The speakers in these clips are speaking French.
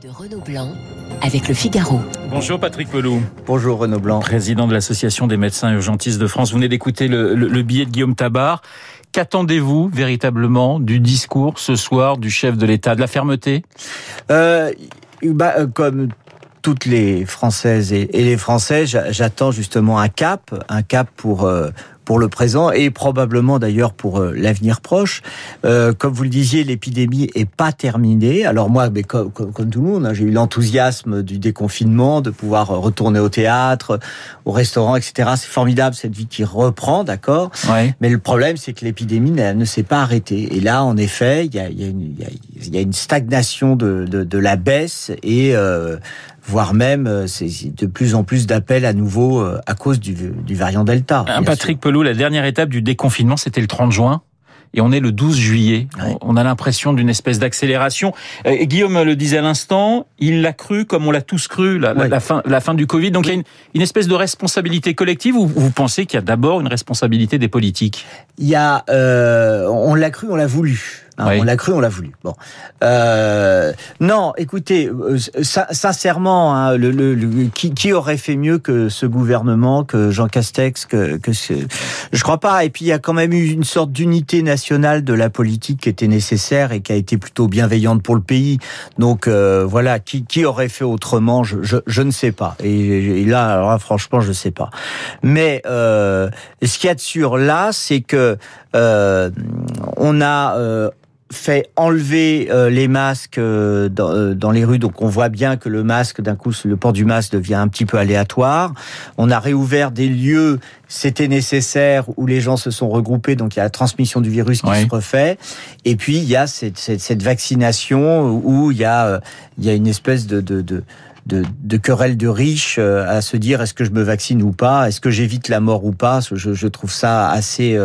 de Renaud Blanc avec le Figaro. Bonjour Patrick Pelou. Bonjour Renaud Blanc. Président de l'Association des médecins urgentistes de France. Vous venez d'écouter le, le, billet de Guillaume Tabar. Qu'attendez-vous véritablement du discours ce soir du chef de l'État De la fermeté? Euh, bah, euh, Comme toutes les Françaises et, les Français, j'attends justement un cap, un cap pour euh, pour le présent et probablement d'ailleurs pour euh, l'avenir proche. Euh, comme vous le disiez, l'épidémie est pas terminée. Alors moi, mais comme, comme, tout le monde, hein, j'ai eu l'enthousiasme du déconfinement, de pouvoir retourner au théâtre, au restaurant, etc. C'est formidable cette vie qui reprend, d'accord? Mais le problème, c'est que l'épidémie ne s'est pas arrêtée. Et là, en effet, il y a, y, a y a, une stagnation de, de, de la baisse et euh, voire même euh, c'est de plus en plus d'appels à nouveau euh, à cause du, du variant Delta. Patrick Pelou, la dernière étape du déconfinement, c'était le 30 juin et on est le 12 juillet. On a l'impression d'une espèce d'accélération. Euh, Guillaume le disait à l'instant, il l'a cru comme on l'a tous cru, la, la, fin, la fin du Covid. Donc il y a une, une espèce de responsabilité collective ou vous pensez qu'il y a d'abord une responsabilité des politiques? Il y a, euh, on l'a cru, on l'a voulu. Hein, on l'a cru, on l'a voulu. Bon, euh, non, écoutez, euh, sincèrement, hein, le, le, qui, qui, aurait fait mieux que ce gouvernement, que Jean Castex, que, que ce... je crois pas. Et puis il y a quand même eu une sorte d'unité nationale de la politique qui était nécessaire et qui a été plutôt bienveillante pour le pays. Donc euh, voilà, qui, qui aurait fait autrement, je, je, je ne sais pas. Et, là, alors franchement, je sais pas. Mais euh, ce qu'il y a de sûr là, c'est que euh, on a euh, fait enlever euh, les masques euh, dans, dans, les rues, donc on voit bien que le masque, d'un coup, le port du masque devient un petit peu aléatoire. On a réouvert des lieux, c'était nécessaire, où les gens se sont regroupés, donc il y a la transmission du virus qui se refait. Et puis il y a cette, cette, cette vaccination où il y a, il y a une espèce de, de, de de, de querelles de riches à se dire est-ce que je me vaccine ou pas, est-ce que j'évite la mort ou pas? Je, je trouve ça assez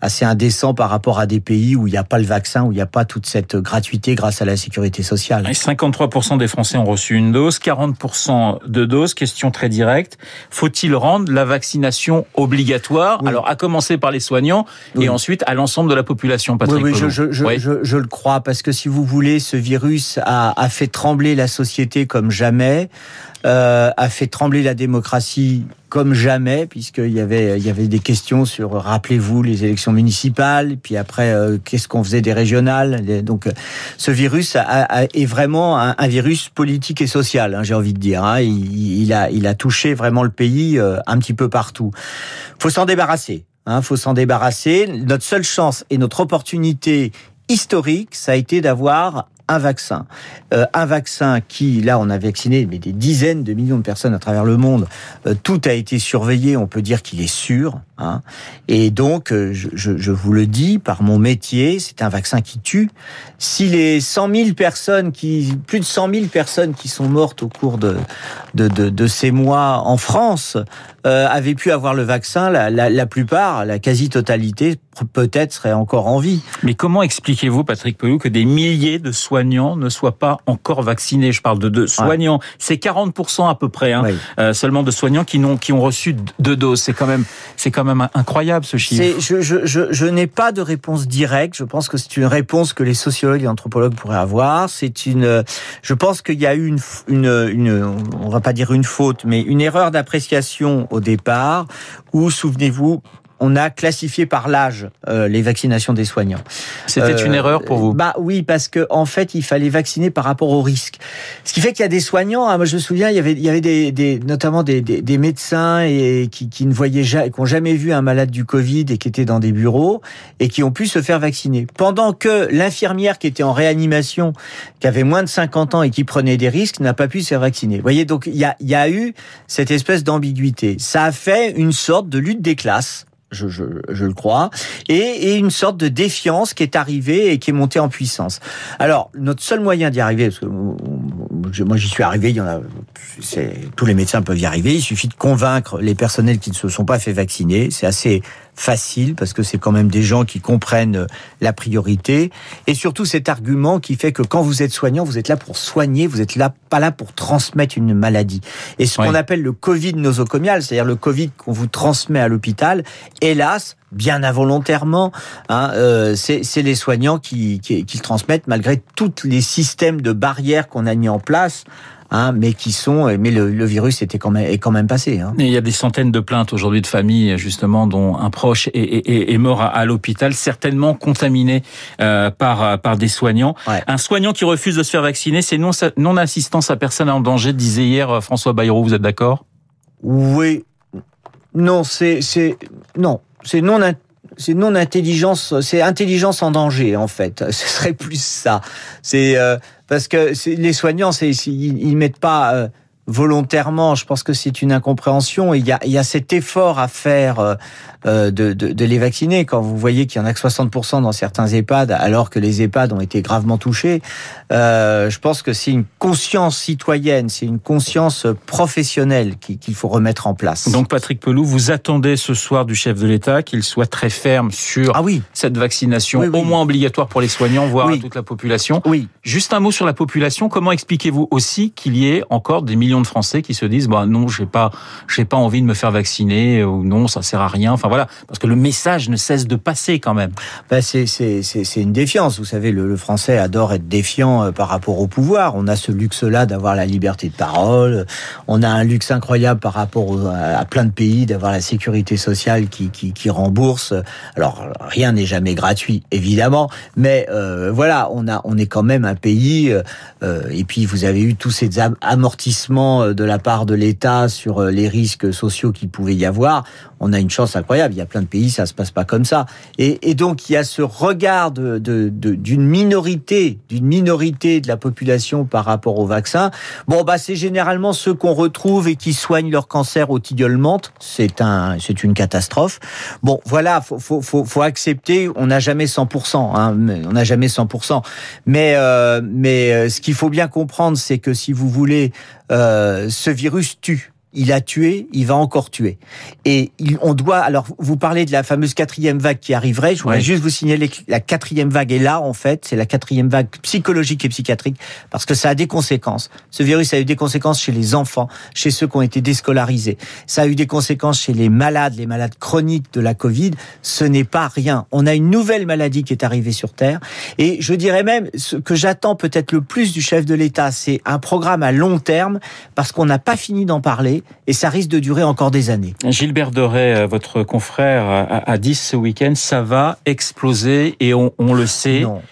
assez indécent par rapport à des pays où il n'y a pas le vaccin, où il n'y a pas toute cette gratuité grâce à la sécurité sociale. 53% des Français ont reçu une dose, 40% de doses. Question très directe. Faut-il rendre la vaccination obligatoire? Alors, à commencer par les soignants et ensuite à l'ensemble de la population, Patrick Oui, oui, je, je, je, je, le crois, parce que si vous voulez, ce virus a, a fait trembler la société comme jamais. Euh, a fait trembler la démocratie comme jamais, puisqu'il y avait, il y avait des questions sur, rappelez-vous, les élections municipales, puis après, euh, qu'est-ce qu'on faisait des régionales. Donc, euh, ce virus est vraiment un, virus politique et social, hein, j'ai envie de dire. Hein. Il, il, a, il a touché vraiment le pays un petit peu partout. faut s'en débarrasser. Hein, faut s'en débarrasser. Notre seule chance et notre opportunité historique, ça a été d'avoir un vaccin. Euh, un vaccin qui, là, on a vacciné mais des dizaines de millions de personnes à travers le monde. Euh, tout a été surveillé. On peut dire qu'il est sûr. Hein. Et donc, euh, je, je, vous le dis, par mon métier, c'est un vaccin qui tue. Si les 100 000 personnes, qui, plus de 100 000 personnes qui sont mortes au cours de, de, de, de ces mois en France euh, avaient pu avoir le vaccin, la, la, la plupart, la quasi-totalité, peut-être serait encore en vie. Mais comment expliquez-vous, Patrick Pelou, que des milliers de soignants ne soient pas encore vaccinés? Je parle de deux soignants. C'est 40% à peu près, hein, euh, seulement de soignants qui, ont reçu deux doses. C'est quand même, c'est quand même incroyable ce chiffre. Je, je, je, je n'ai pas de réponse directe. Je pense que c'est une réponse que les sociologues et anthropologues pourraient avoir. C'est une, je pense qu'il y a eu une, une, une, on va pas dire une faute, mais une erreur d'appréciation au départ. Où, souvenez-vous, on a classifié par l'âge euh, les vaccinations des soignants. C'était une euh, erreur pour vous Bah oui, parce que en fait, il fallait vacciner par rapport au risque. Ce qui fait qu'il y a des soignants. Hein, moi, je me souviens, il y avait, il y avait des, des notamment des, des, des, médecins et qui, qui ne voyaient jamais, qui n'ont jamais vu un malade du Covid et qui étaient dans des bureaux et qui ont pu se faire vacciner. Pendant que l'infirmière qui était en réanimation, qui avait moins de 50 ans et qui prenait des risques, n'a pas pu se faire vacciner. Vous voyez, donc il y a, il y a eu cette espèce d'ambiguïté. Ça a fait une sorte de lutte des classes je, je, je, le crois, et, et, une sorte de défiance qui est arrivée et qui est montée en puissance. Alors, notre seul moyen d'y arriver, parce que moi j'y suis arrivé, il y en a tous les médecins peuvent y arriver. Il suffit de convaincre les personnels qui ne se sont pas fait vacciner. C'est assez facile parce que c'est quand même des gens qui comprennent la priorité et surtout cet argument qui fait que quand vous êtes soignant, vous êtes là pour soigner, vous êtes là pas là pour transmettre une maladie. Et ce qu'on appelle le Covid nosocomial, c'est-à-dire le Covid qu'on vous transmet à l'hôpital, hélas, bien involontairement, hein, euh, c'est les soignants qui, qui, qui le transmettent malgré tous les systèmes de barrières qu'on a mis en place Hein, mais qui sont, mais le, virus était quand même, est quand même passé. Hein. il y a des centaines de plaintes aujourd'hui de familles, justement, dont un proche est, est, mort à, l'hôpital, certainement contaminé euh, par par des soignants. Un soignant qui refuse de se faire vacciner, c'est non non assistance à personne en danger, disait hier euh, François Bayrou. Vous êtes d'accord? Oui, non, c'est c'est non, c'est non c'est non intelligence, c'est intelligence en danger en fait. Ce serait plus ça. C'est euh, parce que les soignants, ils, ils mettent pas euh, volontairement. Je pense que c'est une incompréhension. Il y a, il y a cet effort à faire euh, euh, de, de, de, les vacciner. Quand vous voyez qu'il y en a que 60% dans certains EHPAD, alors que les EHPAD ont été gravement touchés, euh, je pense que c'est une conscience citoyenne, c'est une conscience professionnelle qu'il faut remettre en place. Donc Patrick Pelou, vous attendez ce soir du chef de l'État qu'il soit très ferme sur ah oui. cette vaccination, au moins obligatoire pour les soignants, voire toute la population. Oui. Juste un mot sur la population. Comment expliquez-vous aussi qu'il y ait encore des millions de Français qui se disent bah non, j'ai pas j'ai pas envie de me faire vacciner ou non, ça sert à rien. Enfin voilà, parce que le message ne cesse de passer quand même. Ben c'est une défiance. Vous savez, le, Français adore être défiant euh, par rapport au pouvoir. On a ce luxe-là d'avoir la liberté de parole. On a un luxe incroyable par rapport à plein de pays d'avoir la sécurité sociale qui qui, rembourse. Alors rien n'est jamais gratuit, évidemment, mais euh, voilà, on a on est quand même un pays. Euh, et puis vous avez eu tous ces amortissements euh, de la part de l'État sur euh, les risques sociaux qu'il pouvait y avoir, on a une chance incroyable. Il y a plein de pays, ça se passe pas comme ça. Et, donc il y a ce regard d'une de, minorité, d'une minorité de la population par rapport au vaccin. Bon bah c'est généralement ceux qu'on retrouve et qui soignent leur cancer au tilleul C'est un, une catastrophe. Bon voilà, faut, faut, accepter. On n'a jamais 100%. Hein, on n'a jamais 100%. Mais euh, mais ce qu'il faut bien comprendre, c'est que si vous voulez ce virus tue il a tué, il va encore tuer. Et on doit. Alors, vous parlez de la fameuse quatrième vague qui arriverait. Je voudrais juste vous signaler que la quatrième vague est là, en fait. C'est la quatrième vague psychologique et psychiatrique parce que ça a des conséquences. Ce virus a eu des conséquences chez les enfants, chez ceux qui ont été déscolarisés. Ça a eu des conséquences chez les malades, les malades chroniques de la Covid. Ce n'est pas rien. On a une nouvelle maladie qui est arrivée sur Terre. Et je dirais même ce que j'attends peut-être le plus du chef de l'État, c'est un programme à long terme parce qu'on n'a pas fini d'en parler et ça risque de durer encore des années. Gilbert Doré, euh, votre confrère, a dit ce week-end, ça va exploser et on, le sait. Non.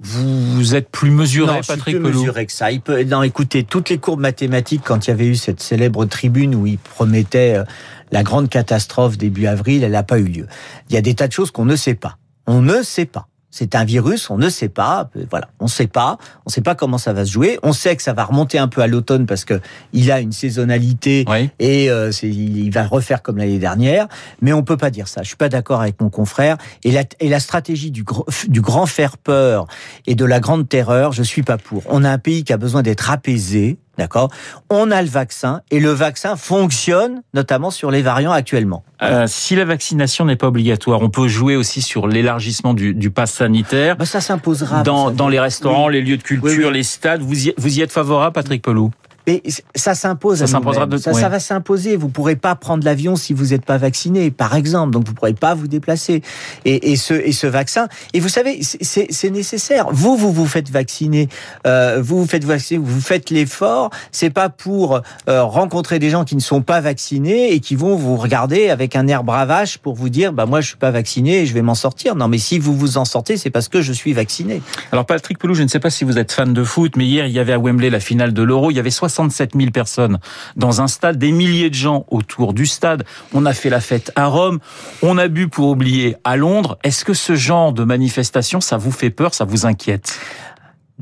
Vous êtes plus mesuré, Patrick plus mesuré que ça. Il peut, non, écoutez, toutes les courbes mathématiques, quand il y avait eu cette célèbre tribune où il promettait euh, la grande catastrophe début avril, elle n'a pas eu lieu. Il y a des tas de choses qu'on ne sait pas. On ne sait pas. C'est un virus, on ne sait pas. Voilà, on ne sait pas. On ne sait pas comment ça va se jouer. On sait que ça va remonter un peu à l'automne parce que il a une saisonnalité et euh, il va refaire comme l'année dernière. Mais on peut pas dire ça. Je suis pas d'accord avec mon confrère. Et la, et la stratégie du, du grand faire peur et de la grande terreur, je suis pas pour. On a un pays qui a besoin d'être apaisé. D'accord? On a le vaccin et le vaccin fonctionne notamment sur les variants actuellement. Euh, si la vaccination n'est pas obligatoire, on peut jouer aussi sur l'élargissement du, du pass sanitaire. Bah ça s'imposera. Dans, dans les restaurants, les lieux de culture, les stades. Vous y, vous y êtes favorable, Patrick Pelou mais ça s'impose. Ça, ça, va s'imposer. Vous pourrez pas prendre l'avion si vous n'êtes pas vacciné, par exemple. Donc vous pourrez pas vous déplacer. Et, et ce et ce vaccin. Et vous savez, c'est nécessaire. Vous vous vous faites vacciner. Euh, vous vous faites vacciner. Vous faites l'effort. C'est pas pour euh, rencontrer des gens qui ne sont pas vaccinés et qui vont vous regarder avec un air bravache pour vous dire, bah moi je suis pas vacciné et je vais m'en sortir. Non, mais si vous vous en sortez, c'est parce que je suis vacciné. Alors Patrick Pelou, je ne sais pas si vous êtes fan de foot, mais hier il y avait à Wembley la finale de l'Euro. Il y avait 67 000 personnes dans un stade, des milliers de gens autour du stade. On a fait la fête à Rome, on a bu pour oublier à Londres. Est-ce que ce genre de manifestation, ça vous fait peur, ça vous inquiète?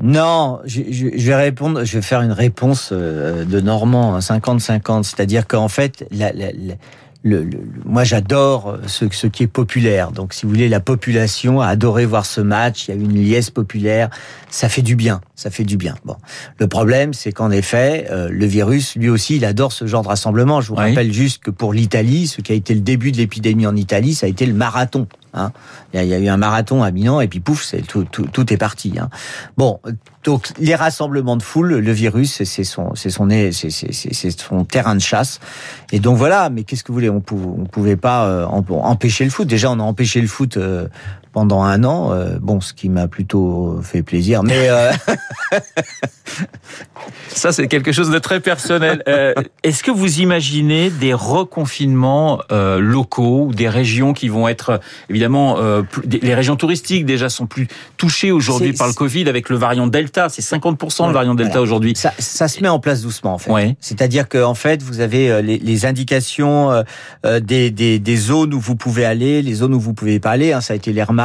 Non, je, vais faire une réponse euh, de Normand, 50-50, c'est-à-dire qu'en fait, le, moi j'adore ce, ce qui est populaire. Donc si vous voulez, la population a adoré voir ce match. Il y a une liesse populaire. Ça fait du bien. Ça fait du bien. Bon, le problème, c'est qu'en effet, euh, le virus, lui aussi, il adore ce genre de rassemblement. Je vous rappelle juste que pour l'Italie, ce qui a été le début de l'épidémie en Italie, ça a été le marathon. Hein. Il y a eu un marathon à Milan et puis pouf, tout, tout, est parti. Hein. Bon, donc les rassemblements de foule, le virus, c'est son, son, c'est son terrain de chasse. Et donc voilà. Mais qu'est-ce que vous voulez? On pouvait, pouvait pas euh, empêcher le foot. Déjà, on a empêché le foot euh, pendant un an. Euh, bon, ce qui m'a plutôt fait plaisir. Mais Ça, c'est quelque chose de très personnel. Euh, est-ce que vous imaginez des reconfinements euh, locaux ou des régions qui vont être, évidemment, euh, les régions touristiques déjà sont plus touchées aujourd'hui par le Covid avec le variant Delta. C'est 50% le variant Delta aujourd'hui. Ça, ça, se met en place doucement, en fait. Ouais. C'est-à-dire que, en fait, vous avez les, les indications des, des, des, zones où vous pouvez aller, les zones où vous pouvez pas aller. Hein. Ça a été les remarques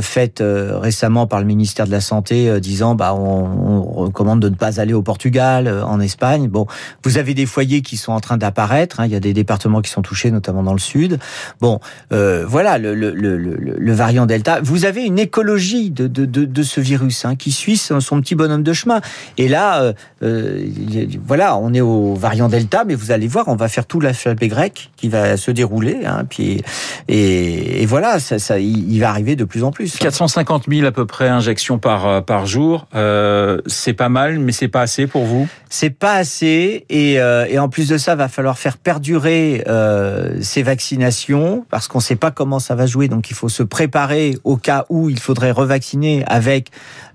faites récemment par le ministère de la Santé, disant, bah, on, recommande de ne pas aller au Portugal, euh, en Espagne. Bon, vous avez des foyers qui sont en train d'apparaître. Hein. Il y a des départements qui sont touchés, notamment dans le sud. Bon, euh, voilà le, le, le, variant Delta. Vous avez une écologie de, de, de, ce virus hein, qui suit son, petit bonhomme de chemin. Et là, euh, euh voilà, on est au variant Delta, mais vous allez voir, on va faire tout l'alphabet grec qui va se dérouler. Hein, puis et, et voilà, ça, ça, il va arriver de plus en plus. 450 000 à peu près injections par par jour. Euh, c'est pas mal, mais c'est pas assez pour vous? C'est pas assez, et, euh, et, en plus de ça, va falloir faire perdurer euh, ces vaccinations parce qu'on ne sait pas comment ça va jouer. Donc il faut se préparer au cas où il faudrait revacciner avec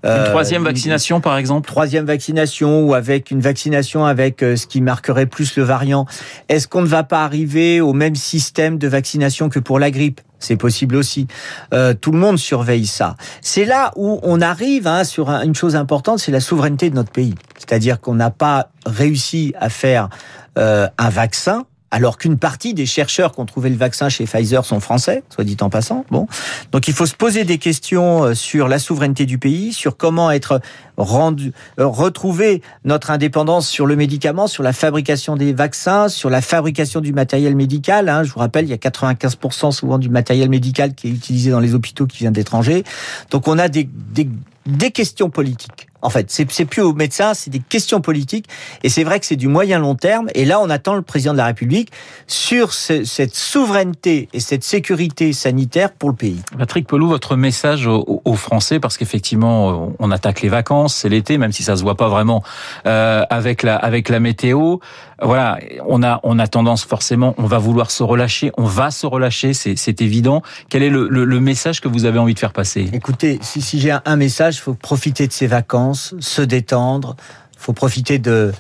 euh, une troisième vaccination, par exemple? Troisième vaccination ou avec une vaccination avec euh, ce qui marquerait plus le variant. Est-ce qu'on ne va pas arriver au même système de vaccination que pour la grippe? C'est possible aussi. Euh, tout le monde surveille ça. C'est là où on arrive hein, sur une chose importante, c'est la souveraineté de notre pays. C'est-à-dire qu'on n'a pas réussi à faire euh, un vaccin alors qu'une partie des chercheurs qui ont trouvé le vaccin chez Pfizer sont français, soit dit en passant. Bon, donc il faut se poser des questions euh, sur la souveraineté du pays, sur comment être rendu, euh, retrouver notre indépendance sur le médicament, sur la fabrication des vaccins, sur la fabrication du matériel médical. Hein. Je vous rappelle, il y a 95% souvent du matériel médical qui est utilisé dans les hôpitaux qui vient d'étrangers. Donc on a des, des, des questions politiques. En fait, c'est plus aux médecins, c'est des questions politiques. Et c'est vrai que c'est du moyen long terme. Et là, on attend le président de la République sur cette souveraineté et cette sécurité sanitaire pour le pays. Patrick Pelou, votre message aux, Français, parce qu'effectivement, on attaque les vacances, c'est l'été, même si ça se voit pas vraiment euh, avec la avec la météo. Voilà, on a on a tendance forcément, on va vouloir se relâcher, on va se relâcher, c'est évident. Quel est le, le, message que vous avez envie de faire passer? Écoutez, si, si j'ai un message, il faut profiter de ces vacances se détendre, il faut profiter de,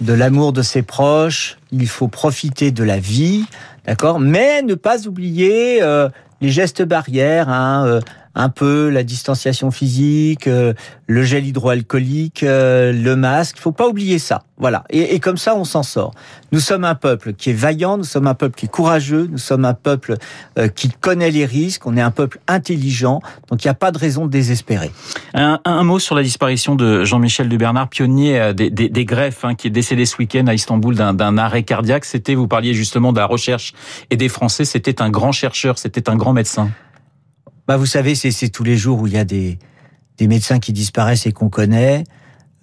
de l'amour de ses proches, il faut profiter de la vie, d'accord? Mais ne pas oublier euh, les gestes barrières, hein, euh, un peu la distanciation physique, euh, le gel hydroalcoolique, euh, le masque. Il faut pas oublier ça. Voilà. Et, et comme ça, on s'en sort. Nous sommes un peuple qui est vaillant, nous sommes un peuple qui est courageux, nous sommes un peuple euh, qui connaît les risques, on est un peuple intelligent. Donc il n'y a pas de raison de désespérer. Un, un, mot sur la disparition de Jean-Michel Dubernard, pionnier des, des, des greffes, hein, qui est décédé ce week-end à Istanbul d'un arrêt cardiaque. C'était, vous parliez justement de la recherche et des Français. C'était un grand chercheur, c'était un grand médecin. Bah, vous savez, c'est tous les jours où il y a des, des médecins qui disparaissent et qu'on connaît.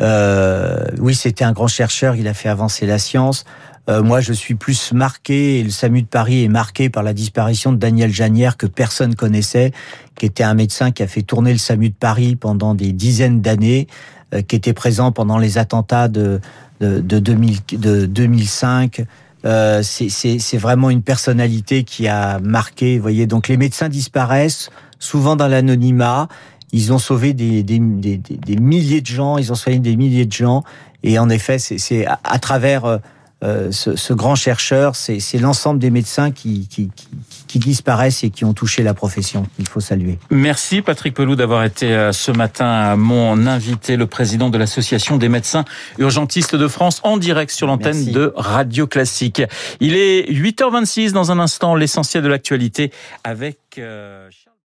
Euh, oui, c'était un grand chercheur, il a fait avancer la science. Euh, moi, je suis plus marqué, et le SAMU de Paris est marqué par la disparition de Daniel Janière, que personne connaissait, qui était un médecin qui a fait tourner le SAMU de Paris pendant des dizaines d'années, euh, qui était présent pendant les attentats de, de, de, 2000, de 2005. Euh, c'est vraiment une personnalité qui a marqué. Vous voyez, donc les médecins disparaissent souvent dans l'anonymat. Ils ont sauvé des, des, des, des, milliers de gens, ils ont soigné des milliers de gens. Et en effet, c'est à, à, travers euh, euh, ce, ce, grand chercheur, c'est l'ensemble des médecins qui, qui, qui, qui, disparaissent et qui ont touché la profession qu'il faut saluer. Merci Patrick Pelou d'avoir été euh, ce matin mon invité, le président de l'Association des médecins urgentistes de France, en direct sur l'antenne de Radio Classique. Il est 8h26 dans un instant, l'essentiel de l'actualité avec... Euh,